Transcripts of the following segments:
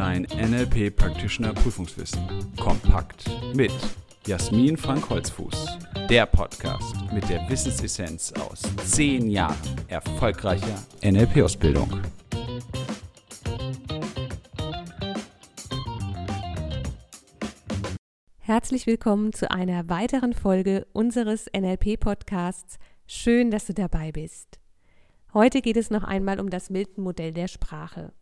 Dein NLP Practitioner Prüfungswissen. Kompakt mit Jasmin Frank Holzfuß. Der Podcast mit der Wissensessenz aus zehn Jahren erfolgreicher NLP-Ausbildung. Herzlich willkommen zu einer weiteren Folge unseres NLP-Podcasts. Schön, dass du dabei bist. Heute geht es noch einmal um das Milton-Modell der Sprache.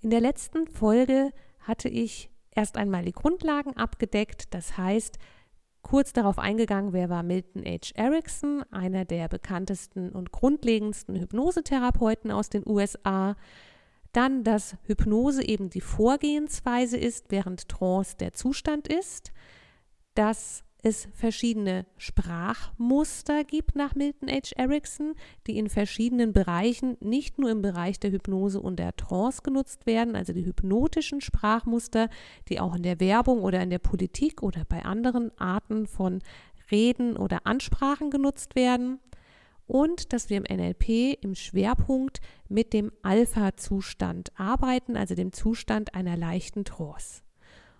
In der letzten Folge hatte ich erst einmal die Grundlagen abgedeckt, das heißt, kurz darauf eingegangen, wer war Milton H. Erickson, einer der bekanntesten und grundlegendsten Hypnosetherapeuten aus den USA. Dann, dass Hypnose eben die Vorgehensweise ist, während Trance der Zustand ist, dass es verschiedene Sprachmuster gibt nach Milton H. Erickson, die in verschiedenen Bereichen, nicht nur im Bereich der Hypnose und der Trance genutzt werden, also die hypnotischen Sprachmuster, die auch in der Werbung oder in der Politik oder bei anderen Arten von Reden oder Ansprachen genutzt werden. Und dass wir im NLP im Schwerpunkt mit dem Alpha-Zustand arbeiten, also dem Zustand einer leichten Trance.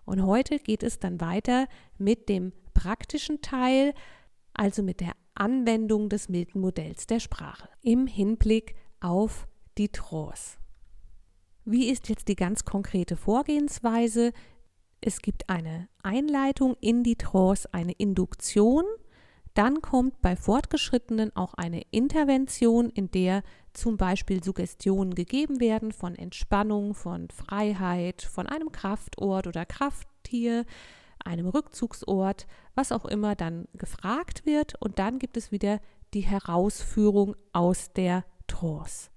Und heute geht es dann weiter mit dem praktischen Teil, also mit der Anwendung des Milton-Modells der Sprache im Hinblick auf die Trance. Wie ist jetzt die ganz konkrete Vorgehensweise? Es gibt eine Einleitung in die Trance, eine Induktion. Dann kommt bei Fortgeschrittenen auch eine Intervention, in der zum Beispiel Suggestionen gegeben werden von Entspannung, von Freiheit, von einem Kraftort oder Krafttier, einem Rückzugsort, was auch immer dann gefragt wird. Und dann gibt es wieder die Herausführung aus der Trance.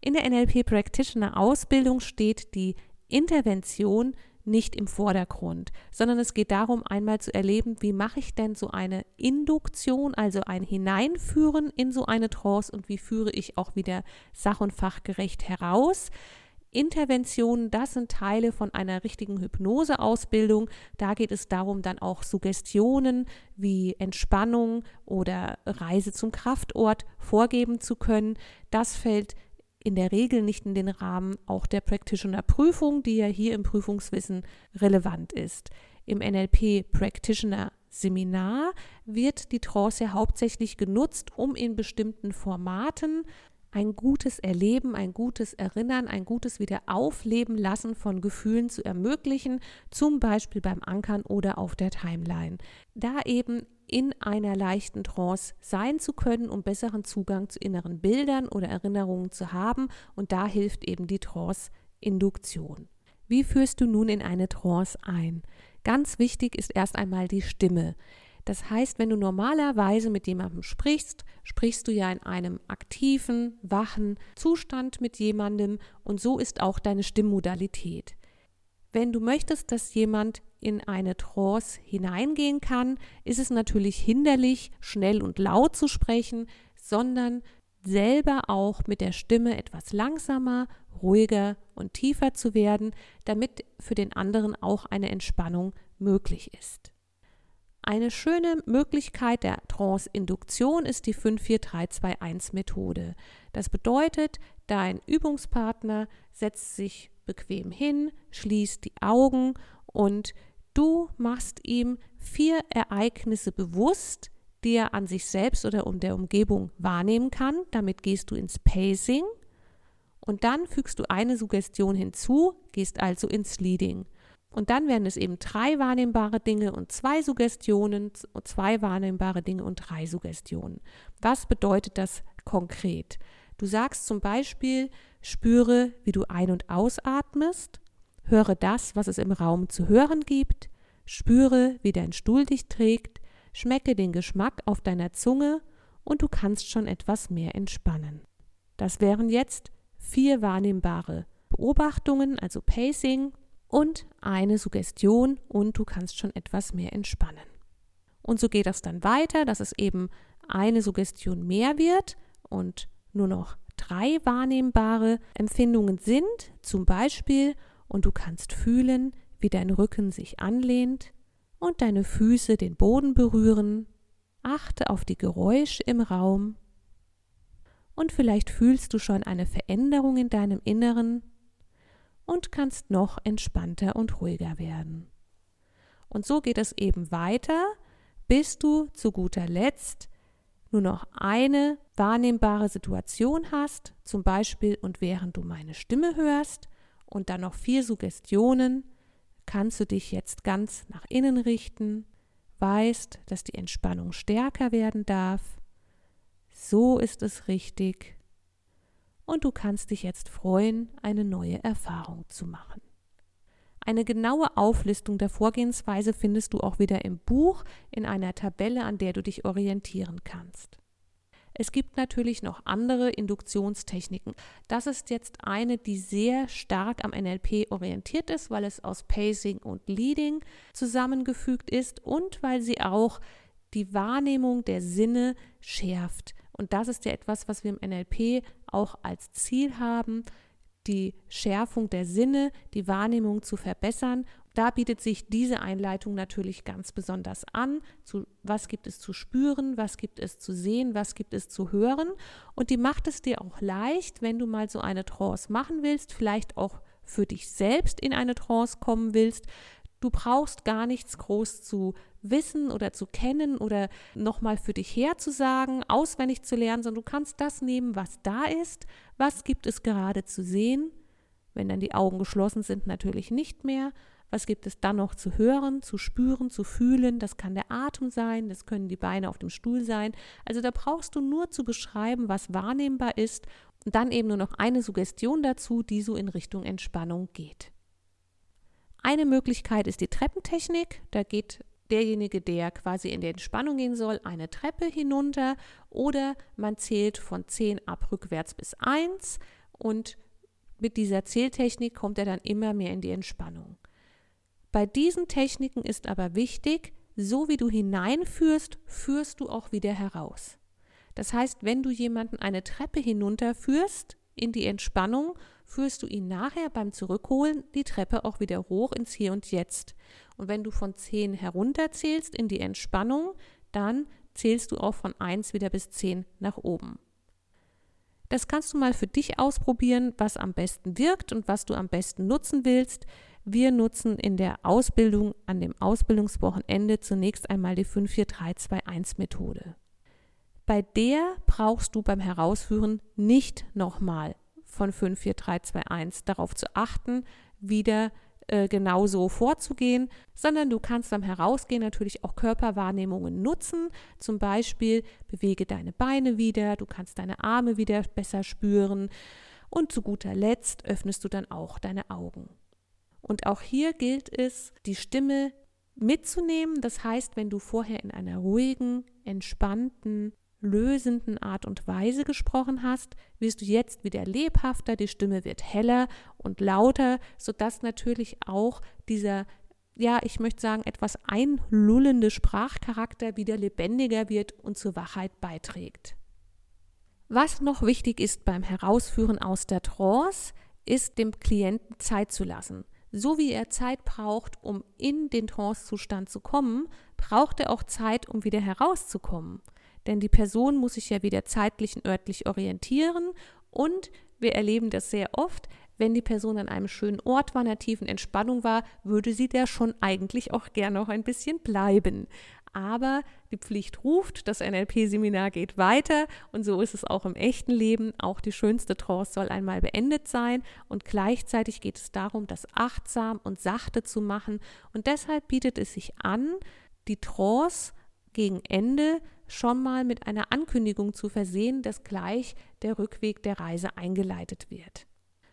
In der NLP Practitioner Ausbildung steht die Intervention nicht im Vordergrund, sondern es geht darum, einmal zu erleben, wie mache ich denn so eine Induktion, also ein Hineinführen in so eine Trance und wie führe ich auch wieder sach- und fachgerecht heraus. Interventionen, das sind Teile von einer richtigen Hypnoseausbildung. Da geht es darum, dann auch Suggestionen wie Entspannung oder Reise zum Kraftort vorgeben zu können. Das fällt in der Regel nicht in den Rahmen auch der Practitioner-Prüfung, die ja hier im Prüfungswissen relevant ist. Im NLP Practitioner Seminar wird die Trance hauptsächlich genutzt, um in bestimmten Formaten ein gutes Erleben, ein gutes Erinnern, ein gutes Wiederaufleben lassen von Gefühlen zu ermöglichen, zum Beispiel beim Ankern oder auf der Timeline. Da eben in einer leichten Trance sein zu können, um besseren Zugang zu inneren Bildern oder Erinnerungen zu haben. Und da hilft eben die Trance-Induktion. Wie führst du nun in eine Trance ein? Ganz wichtig ist erst einmal die Stimme. Das heißt, wenn du normalerweise mit jemandem sprichst, sprichst du ja in einem aktiven, wachen Zustand mit jemandem und so ist auch deine Stimmmodalität. Wenn du möchtest, dass jemand in eine Trance hineingehen kann, ist es natürlich hinderlich, schnell und laut zu sprechen, sondern selber auch mit der Stimme etwas langsamer, ruhiger und tiefer zu werden, damit für den anderen auch eine Entspannung möglich ist. Eine schöne Möglichkeit der Trance-Induktion ist die 54321-Methode. Das bedeutet, dein Übungspartner setzt sich bequem hin, schließt die Augen und du machst ihm vier Ereignisse bewusst, die er an sich selbst oder um der Umgebung wahrnehmen kann. Damit gehst du ins Pacing und dann fügst du eine Suggestion hinzu, gehst also ins Leading. Und dann werden es eben drei wahrnehmbare Dinge und zwei Suggestionen, zwei wahrnehmbare Dinge und drei Suggestionen. Was bedeutet das konkret? Du sagst zum Beispiel, spüre, wie du ein- und ausatmest, höre das, was es im Raum zu hören gibt, spüre, wie dein Stuhl dich trägt, schmecke den Geschmack auf deiner Zunge und du kannst schon etwas mehr entspannen. Das wären jetzt vier wahrnehmbare Beobachtungen, also Pacing, und eine Suggestion und du kannst schon etwas mehr entspannen. Und so geht das dann weiter, dass es eben eine Suggestion mehr wird und nur noch drei wahrnehmbare Empfindungen sind, zum Beispiel, und du kannst fühlen, wie dein Rücken sich anlehnt und deine Füße den Boden berühren. Achte auf die Geräusche im Raum. Und vielleicht fühlst du schon eine Veränderung in deinem Inneren und kannst noch entspannter und ruhiger werden. Und so geht es eben weiter, bis du zu guter Letzt nur noch eine wahrnehmbare Situation hast, zum Beispiel und während du meine Stimme hörst und dann noch vier Suggestionen, kannst du dich jetzt ganz nach innen richten, weißt, dass die Entspannung stärker werden darf. So ist es richtig. Und du kannst dich jetzt freuen, eine neue Erfahrung zu machen. Eine genaue Auflistung der Vorgehensweise findest du auch wieder im Buch in einer Tabelle, an der du dich orientieren kannst. Es gibt natürlich noch andere Induktionstechniken. Das ist jetzt eine, die sehr stark am NLP orientiert ist, weil es aus Pacing und Leading zusammengefügt ist und weil sie auch die Wahrnehmung der Sinne schärft. Und das ist ja etwas, was wir im NLP auch als Ziel haben, die Schärfung der Sinne, die Wahrnehmung zu verbessern. Da bietet sich diese Einleitung natürlich ganz besonders an. Zu, was gibt es zu spüren, was gibt es zu sehen, was gibt es zu hören. Und die macht es dir auch leicht, wenn du mal so eine Trance machen willst, vielleicht auch für dich selbst in eine Trance kommen willst. Du brauchst gar nichts groß zu wissen oder zu kennen oder nochmal für dich herzusagen, auswendig zu lernen, sondern du kannst das nehmen, was da ist, was gibt es gerade zu sehen, wenn dann die Augen geschlossen sind, natürlich nicht mehr. Was gibt es dann noch zu hören, zu spüren, zu fühlen? Das kann der Atem sein, das können die Beine auf dem Stuhl sein. Also da brauchst du nur zu beschreiben, was wahrnehmbar ist und dann eben nur noch eine Suggestion dazu, die so in Richtung Entspannung geht. Eine Möglichkeit ist die Treppentechnik. Da geht derjenige, der quasi in die Entspannung gehen soll, eine Treppe hinunter oder man zählt von 10 ab rückwärts bis 1 und mit dieser Zähltechnik kommt er dann immer mehr in die Entspannung. Bei diesen Techniken ist aber wichtig, so wie du hineinführst, führst du auch wieder heraus. Das heißt, wenn du jemanden eine Treppe hinunterführst in die Entspannung, führst du ihn nachher beim Zurückholen die Treppe auch wieder hoch ins Hier und Jetzt. Und wenn du von 10 herunterzählst in die Entspannung, dann zählst du auch von 1 wieder bis 10 nach oben. Das kannst du mal für dich ausprobieren, was am besten wirkt und was du am besten nutzen willst. Wir nutzen in der Ausbildung an dem Ausbildungswochenende zunächst einmal die 54321 Methode. Bei der brauchst du beim Herausführen nicht nochmal von 54321 darauf zu achten, wieder äh, genauso vorzugehen, sondern du kannst beim Herausgehen natürlich auch Körperwahrnehmungen nutzen. Zum Beispiel bewege deine Beine wieder, du kannst deine Arme wieder besser spüren und zu guter Letzt öffnest du dann auch deine Augen. Und auch hier gilt es, die Stimme mitzunehmen. Das heißt, wenn du vorher in einer ruhigen, entspannten, lösenden Art und Weise gesprochen hast, wirst du jetzt wieder lebhafter, die Stimme wird heller und lauter, sodass natürlich auch dieser, ja, ich möchte sagen, etwas einlullende Sprachcharakter wieder lebendiger wird und zur Wachheit beiträgt. Was noch wichtig ist beim Herausführen aus der Trance, ist dem Klienten Zeit zu lassen. So wie er Zeit braucht, um in den Trance-Zustand zu kommen, braucht er auch Zeit, um wieder herauszukommen denn die Person muss sich ja wieder zeitlich und örtlich orientieren und wir erleben das sehr oft, wenn die Person an einem schönen Ort war, einer tiefen Entspannung war, würde sie da schon eigentlich auch gerne noch ein bisschen bleiben. Aber die Pflicht ruft, das NLP-Seminar geht weiter und so ist es auch im echten Leben. Auch die schönste Trance soll einmal beendet sein und gleichzeitig geht es darum, das achtsam und sachte zu machen und deshalb bietet es sich an, die Trance gegen Ende schon mal mit einer Ankündigung zu versehen, dass gleich der Rückweg der Reise eingeleitet wird.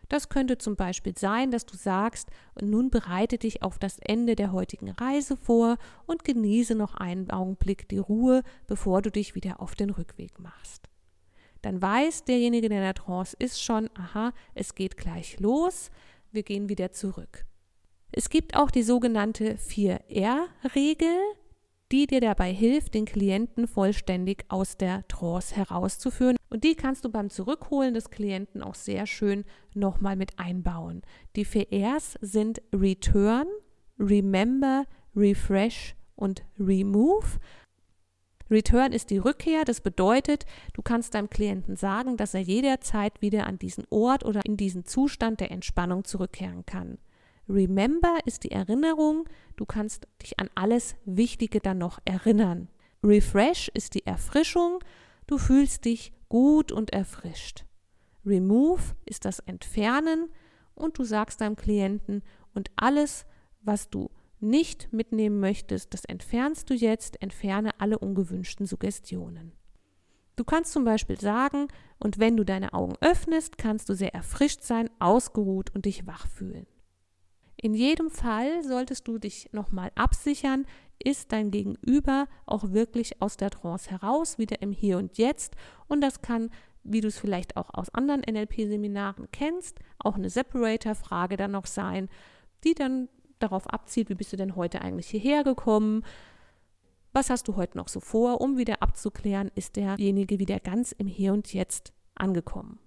Das könnte zum Beispiel sein, dass du sagst, nun bereite dich auf das Ende der heutigen Reise vor und genieße noch einen Augenblick die Ruhe, bevor du dich wieder auf den Rückweg machst. Dann weiß derjenige, der in der Trance ist, schon, aha, es geht gleich los, wir gehen wieder zurück. Es gibt auch die sogenannte 4R-Regel, die dir dabei hilft, den Klienten vollständig aus der Trance herauszuführen. Und die kannst du beim Zurückholen des Klienten auch sehr schön nochmal mit einbauen. Die vier Rs sind Return, Remember, Refresh und Remove. Return ist die Rückkehr. Das bedeutet, du kannst deinem Klienten sagen, dass er jederzeit wieder an diesen Ort oder in diesen Zustand der Entspannung zurückkehren kann. Remember ist die Erinnerung. Du kannst dich an alles Wichtige dann noch erinnern. Refresh ist die Erfrischung. Du fühlst dich gut und erfrischt. Remove ist das Entfernen und du sagst deinem Klienten und alles, was du nicht mitnehmen möchtest, das entfernst du jetzt, entferne alle ungewünschten Suggestionen. Du kannst zum Beispiel sagen, und wenn du deine Augen öffnest, kannst du sehr erfrischt sein, ausgeruht und dich wach fühlen. In jedem Fall solltest du dich nochmal absichern, ist dein Gegenüber auch wirklich aus der Trance heraus, wieder im Hier und Jetzt. Und das kann, wie du es vielleicht auch aus anderen NLP-Seminaren kennst, auch eine Separator-Frage dann noch sein, die dann darauf abzielt, wie bist du denn heute eigentlich hierher gekommen? Was hast du heute noch so vor, um wieder abzuklären, ist derjenige wieder ganz im Hier und Jetzt angekommen.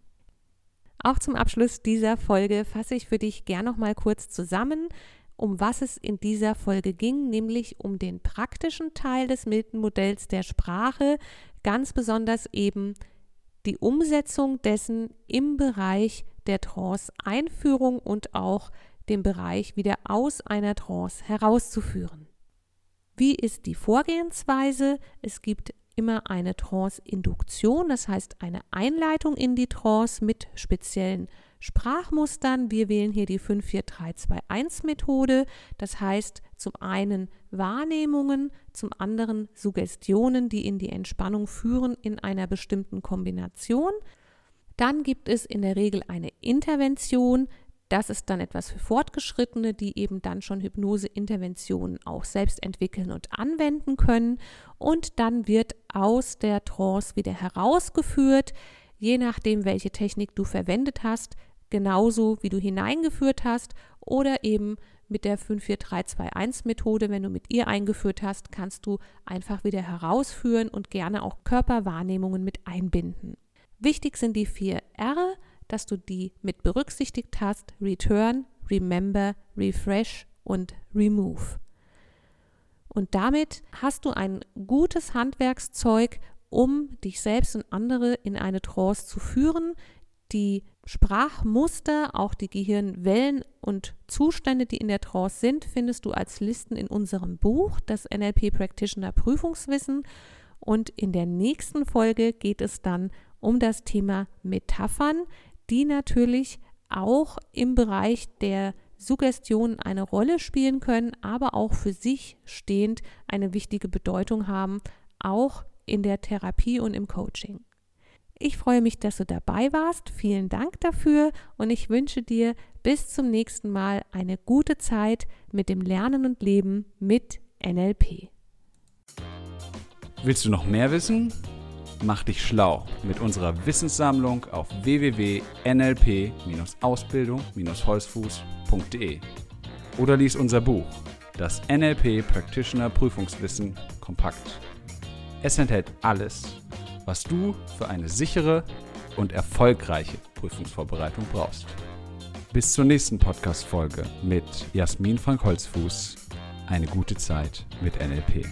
Auch zum Abschluss dieser Folge fasse ich für dich gern noch mal kurz zusammen, um was es in dieser Folge ging, nämlich um den praktischen Teil des Milton-Modells der Sprache, ganz besonders eben die Umsetzung dessen im Bereich der Trance-Einführung und auch den Bereich wieder aus einer Trance herauszuführen. Wie ist die Vorgehensweise? Es gibt immer eine Trance-Induktion, das heißt eine Einleitung in die Trance mit speziellen Sprachmustern. Wir wählen hier die 54321-Methode, das heißt zum einen Wahrnehmungen, zum anderen Suggestionen, die in die Entspannung führen in einer bestimmten Kombination. Dann gibt es in der Regel eine Intervention, das ist dann etwas für Fortgeschrittene, die eben dann schon Hypnoseinterventionen auch selbst entwickeln und anwenden können. Und dann wird aus der Trance wieder herausgeführt, je nachdem, welche Technik du verwendet hast, genauso wie du hineingeführt hast oder eben mit der 54321-Methode, wenn du mit ihr eingeführt hast, kannst du einfach wieder herausführen und gerne auch Körperwahrnehmungen mit einbinden. Wichtig sind die vier R, dass du die mit berücksichtigt hast. Return, Remember, Refresh und Remove. Und damit hast du ein gutes Handwerkszeug, um dich selbst und andere in eine Trance zu führen. Die Sprachmuster, auch die Gehirnwellen und Zustände, die in der Trance sind, findest du als Listen in unserem Buch, das NLP Practitioner Prüfungswissen. Und in der nächsten Folge geht es dann um das Thema Metaphern, die natürlich auch im Bereich der Suggestionen eine Rolle spielen können, aber auch für sich stehend eine wichtige Bedeutung haben, auch in der Therapie und im Coaching. Ich freue mich, dass du dabei warst. Vielen Dank dafür und ich wünsche dir bis zum nächsten Mal eine gute Zeit mit dem Lernen und Leben mit NLP. Willst du noch mehr wissen? Mach dich schlau mit unserer Wissenssammlung auf www.nlp-ausbildung-holzfuß.de oder lies unser Buch, das NLP Practitioner Prüfungswissen kompakt. Es enthält alles, was du für eine sichere und erfolgreiche Prüfungsvorbereitung brauchst. Bis zur nächsten Podcast-Folge mit Jasmin Frank Holzfuß. Eine gute Zeit mit NLP.